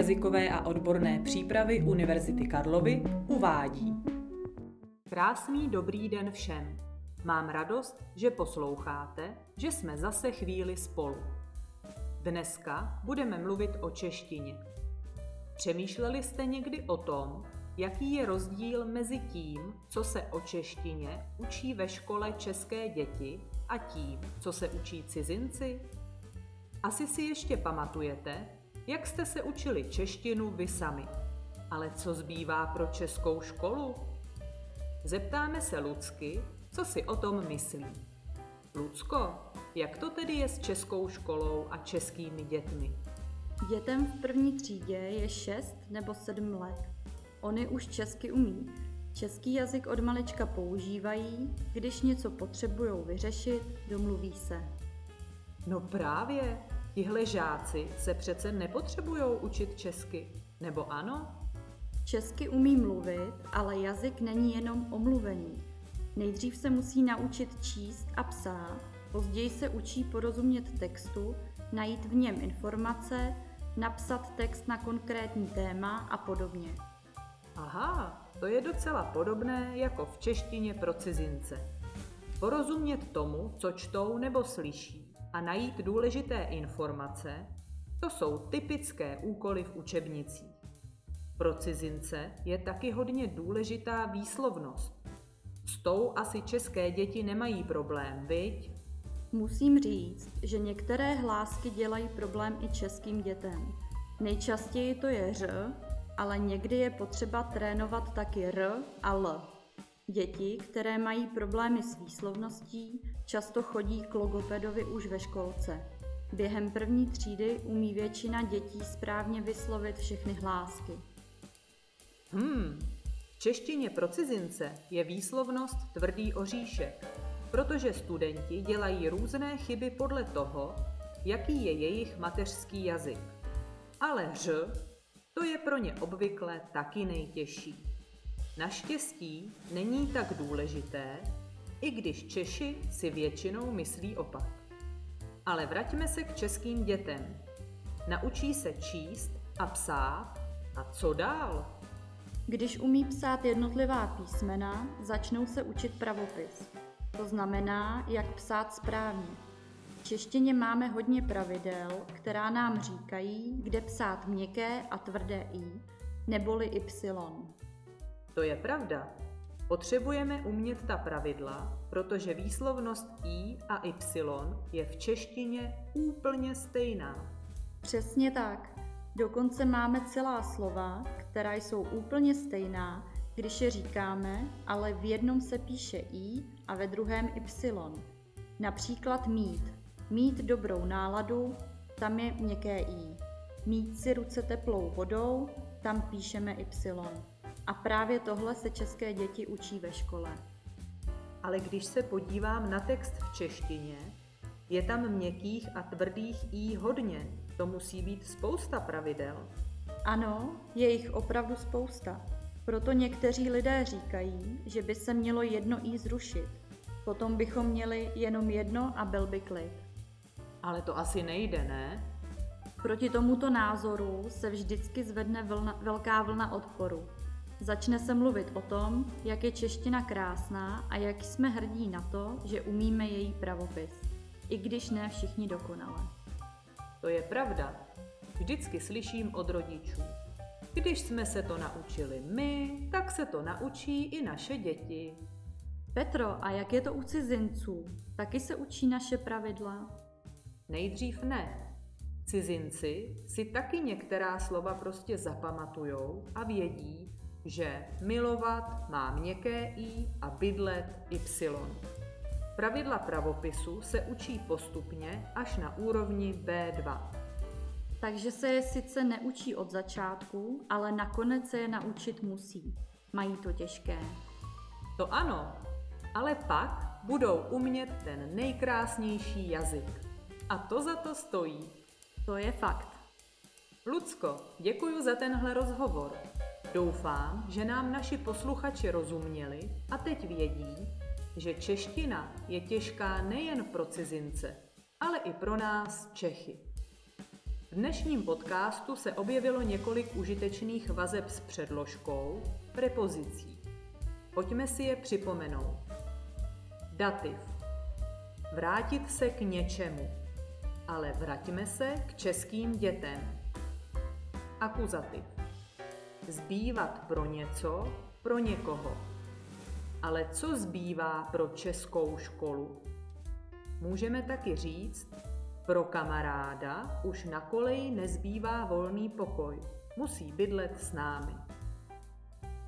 jazykové a odborné přípravy Univerzity Karlovy uvádí. Krásný dobrý den všem. Mám radost, že posloucháte, že jsme zase chvíli spolu. Dneska budeme mluvit o češtině. Přemýšleli jste někdy o tom, jaký je rozdíl mezi tím, co se o češtině učí ve škole české děti a tím, co se učí cizinci? Asi si ještě pamatujete, jak jste se učili češtinu vy sami. Ale co zbývá pro českou školu? Zeptáme se Lucky, co si o tom myslí. Lucko, jak to tedy je s českou školou a českými dětmi? Dětem v první třídě je 6 nebo 7 let. Oni už česky umí. Český jazyk od malička používají, když něco potřebují vyřešit, domluví se. No právě, tihle žáci se přece nepotřebují učit česky, nebo ano? Česky umí mluvit, ale jazyk není jenom omluvený. Nejdřív se musí naučit číst a psát, později se učí porozumět textu, najít v něm informace, napsat text na konkrétní téma a podobně. Aha, to je docela podobné jako v češtině pro cizince. Porozumět tomu, co čtou nebo slyší a najít důležité informace, to jsou typické úkoly v učebnicích. Pro cizince je taky hodně důležitá výslovnost. S tou asi české děti nemají problém, viď? Musím říct, že některé hlásky dělají problém i českým dětem. Nejčastěji to je ř, ale někdy je potřeba trénovat taky r a l. Děti, které mají problémy s výslovností, často chodí k logopedovi už ve školce. Během první třídy umí většina dětí správně vyslovit všechny hlásky. Hmm, v češtině pro cizince je výslovnost tvrdý oříšek, protože studenti dělají různé chyby podle toho, jaký je jejich mateřský jazyk. Ale ř to je pro ně obvykle taky nejtěžší. Naštěstí není tak důležité, i když Češi si většinou myslí opak. Ale vraťme se k českým dětem. Naučí se číst a psát a co dál? Když umí psát jednotlivá písmena, začnou se učit pravopis. To znamená, jak psát správně. V češtině máme hodně pravidel, která nám říkají, kde psát měkké a tvrdé i, neboli y. To je pravda. Potřebujeme umět ta pravidla, protože výslovnost i a y je v češtině úplně stejná. Přesně tak. Dokonce máme celá slova, která jsou úplně stejná, když je říkáme, ale v jednom se píše i a ve druhém y. Například mít. Mít dobrou náladu, tam je měkké i. Mít si ruce teplou vodou, tam píšeme y. A právě tohle se české děti učí ve škole. Ale když se podívám na text v češtině, je tam měkkých a tvrdých i hodně. To musí být spousta pravidel. Ano, je jich opravdu spousta. Proto někteří lidé říkají, že by se mělo jedno i zrušit. Potom bychom měli jenom jedno a byl by klid. Ale to asi nejde, ne? Proti tomuto názoru se vždycky zvedne vlna, velká vlna odporu. Začne se mluvit o tom, jak je čeština krásná a jak jsme hrdí na to, že umíme její pravopis, i když ne všichni dokonale. To je pravda. Vždycky slyším od rodičů. Když jsme se to naučili my, tak se to naučí i naše děti. Petro, a jak je to u cizinců? Taky se učí naše pravidla? Nejdřív ne. Cizinci si taky některá slova prostě zapamatujou a vědí, že milovat má měkké i a bydlet y. Pravidla pravopisu se učí postupně až na úrovni B2. Takže se je sice neučí od začátku, ale nakonec se je naučit musí. Mají to těžké. To ano, ale pak budou umět ten nejkrásnější jazyk. A to za to stojí. To je fakt. Lucko, děkuji za tenhle rozhovor. Doufám, že nám naši posluchači rozuměli a teď vědí, že čeština je těžká nejen pro cizince, ale i pro nás Čechy. V dnešním podcastu se objevilo několik užitečných vazeb s předložkou, prepozicí. Pojďme si je připomenout. Dativ. Vrátit se k něčemu. Ale vraťme se k českým dětem. Akuzativ. Zbývat pro něco, pro někoho. Ale co zbývá pro českou školu? Můžeme taky říct, pro kamaráda už na koleji nezbývá volný pokoj. Musí bydlet s námi.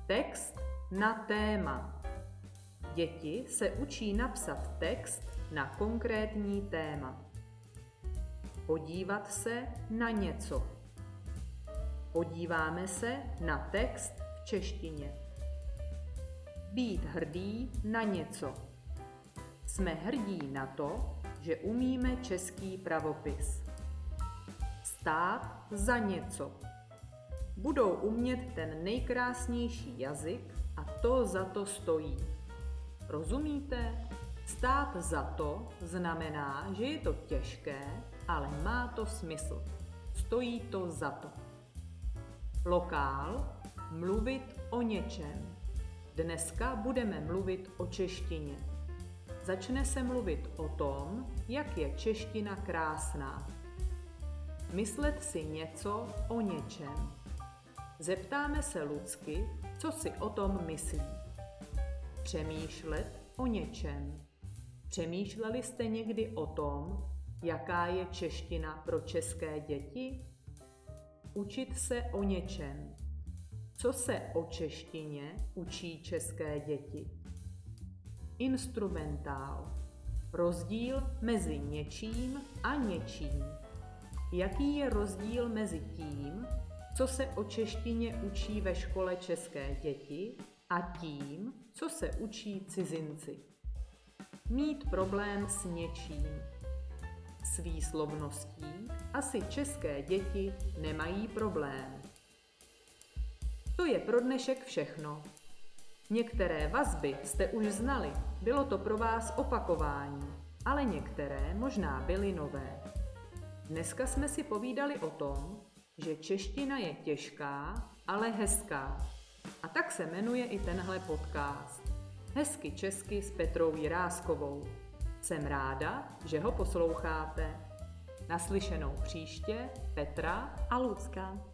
Text na téma. Děti se učí napsat text na konkrétní téma. Podívat se na něco. Podíváme se na text v češtině. Být hrdý na něco. Jsme hrdí na to, že umíme český pravopis. Stát za něco. Budou umět ten nejkrásnější jazyk a to za to stojí. Rozumíte? Stát za to znamená, že je to těžké, ale má to smysl. Stojí to za to. Lokál mluvit o něčem. Dneska budeme mluvit o češtině. Začne se mluvit o tom, jak je čeština krásná. Myslet si něco o něčem. Zeptáme se Lucky, co si o tom myslí. Přemýšlet o něčem. Přemýšleli jste někdy o tom, jaká je čeština pro české děti? Učit se o něčem. Co se o češtině učí české děti? Instrumentál. Rozdíl mezi něčím a něčím. Jaký je rozdíl mezi tím, co se o češtině učí ve škole české děti a tím, co se učí cizinci? Mít problém s něčím. S výslovností asi české děti nemají problém. To je pro dnešek všechno. Některé vazby jste už znali, bylo to pro vás opakování, ale některé možná byly nové. Dneska jsme si povídali o tom, že čeština je těžká, ale hezká. A tak se jmenuje i tenhle podcast. Hezky česky s Petrou Jiráskovou. Jsem ráda, že ho posloucháte. Naslyšenou příště Petra a Lucka.